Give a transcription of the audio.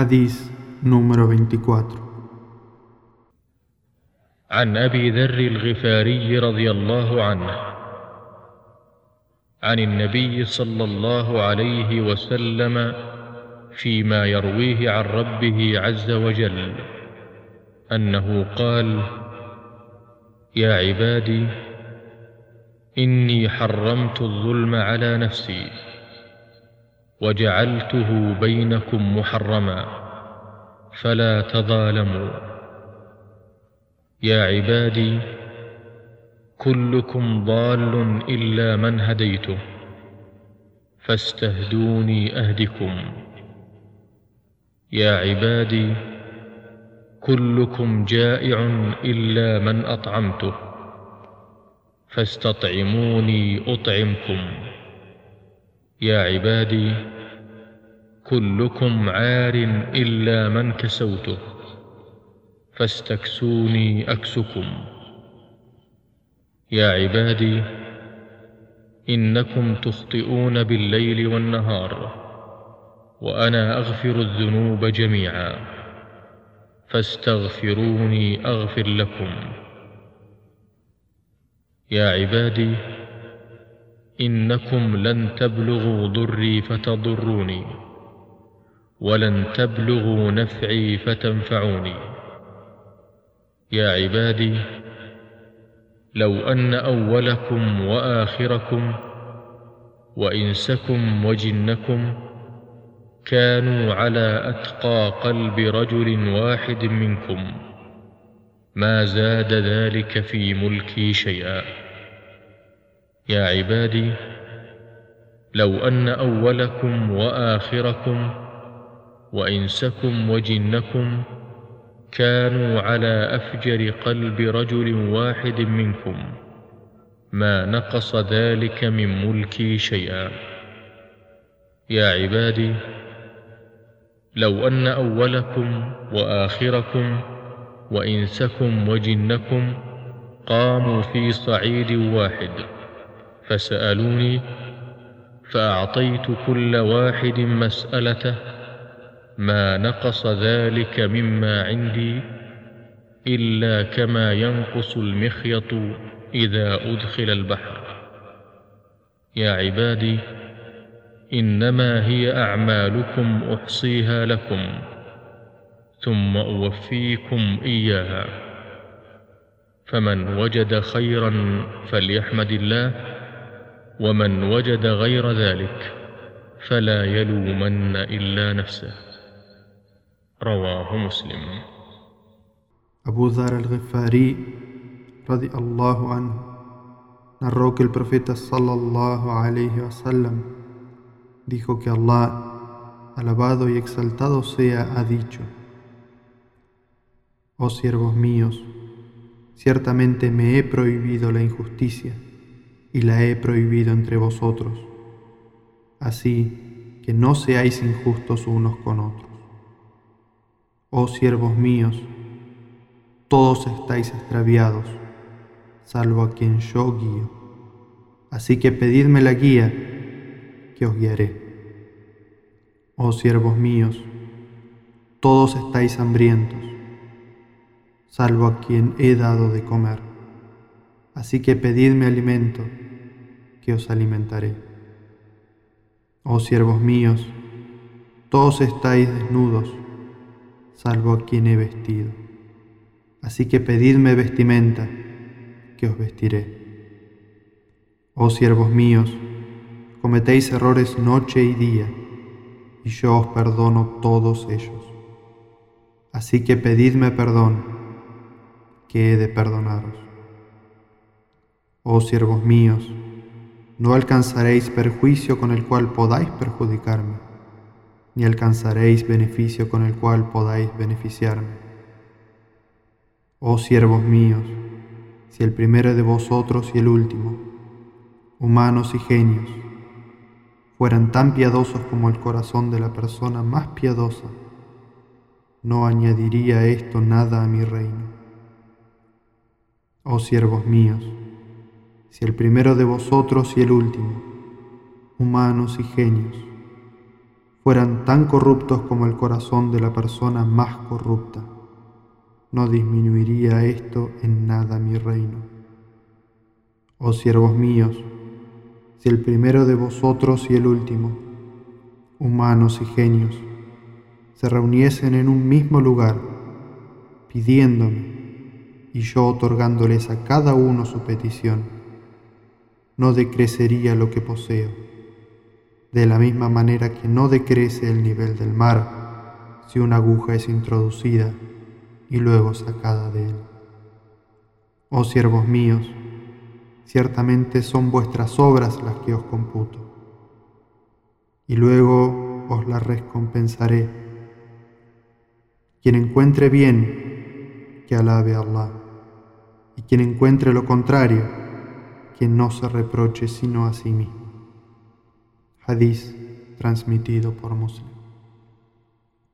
حديث número 24 عن أبي ذر الغفاري رضي الله عنه. عن النبي صلى الله عليه وسلم فيما يرويه عن ربه عز وجل أنه قال يا عبادي إني حرمت الظلم على نفسي. وجعلته بينكم محرما فلا تظالموا. يا عبادي كلكم ضال إلا من هديته فاستهدوني أهدكم. يا عبادي كلكم جائع إلا من أطعمته فاستطعموني أطعمكم. يا عبادي كلكم عار إلا من كسوته فاستكسوني أكسكم. يا عبادي إنكم تخطئون بالليل والنهار وأنا أغفر الذنوب جميعا فاستغفروني أغفر لكم. يا عبادي إنكم لن تبلغوا ضري فتضروني ولن تبلغوا نفعي فتنفعوني. يا عبادي لو أن أولكم وآخركم وإنسكم وجنكم كانوا على أتقى قلب رجل واحد منكم ما زاد ذلك في ملكي شيئا. يا عبادي لو أن أولكم وآخركم وإنسكم وجنكم كانوا على أفجر قلب رجل واحد منكم ما نقص ذلك من ملكي شيئا. يا عبادي لو أن أولكم وآخركم وإنسكم وجنكم قاموا في صعيد واحد. فسألوني فأعطيت كل واحد مسألته ما نقص ذلك مما عندي إلا كما ينقص المخيط إذا أدخل البحر. يا عبادي إنما هي أعمالكم أحصيها لكم ثم أوفيكم إياها. فمن وجد خيرا فليحمد الله ومن وجد غير ذلك فلا يلومن الا نفسه رواه مسلم Abu Dhar al-Ghifari radiallahu anhu narró que el profeta sallallahu alayhi wasallam dijo que Allah alabado y exaltado sea ha dicho Oh siervos míos ciertamente me he prohibido la injusticia y la he prohibido entre vosotros así que no seáis injustos unos con otros Oh siervos míos, todos estáis extraviados, salvo a quien yo guío. Así que pedidme la guía, que os guiaré. Oh siervos míos, todos estáis hambrientos, salvo a quien he dado de comer. Así que pedidme alimento, que os alimentaré. Oh siervos míos, todos estáis desnudos, salvo a quien he vestido. Así que pedidme vestimenta, que os vestiré. Oh siervos míos, cometéis errores noche y día, y yo os perdono todos ellos. Así que pedidme perdón, que he de perdonaros. Oh siervos míos, no alcanzaréis perjuicio con el cual podáis perjudicarme ni alcanzaréis beneficio con el cual podáis beneficiarme. Oh siervos míos, si el primero de vosotros y el último, humanos y genios, fueran tan piadosos como el corazón de la persona más piadosa, no añadiría esto nada a mi reino. Oh siervos míos, si el primero de vosotros y el último, humanos y genios, fueran tan corruptos como el corazón de la persona más corrupta, no disminuiría esto en nada mi reino. Oh siervos míos, si el primero de vosotros y el último, humanos y genios, se reuniesen en un mismo lugar, pidiéndome y yo otorgándoles a cada uno su petición, no decrecería lo que poseo, de la misma manera que no decrece el nivel del mar si una aguja es introducida y luego sacada de él. Oh siervos míos, ciertamente son vuestras obras las que os computo, y luego os las recompensaré quien encuentre bien, que alabe a Allah. Y quien encuentre lo contrario, que no se reproche sino a sí mismo. Hadís transmitido por Muslim.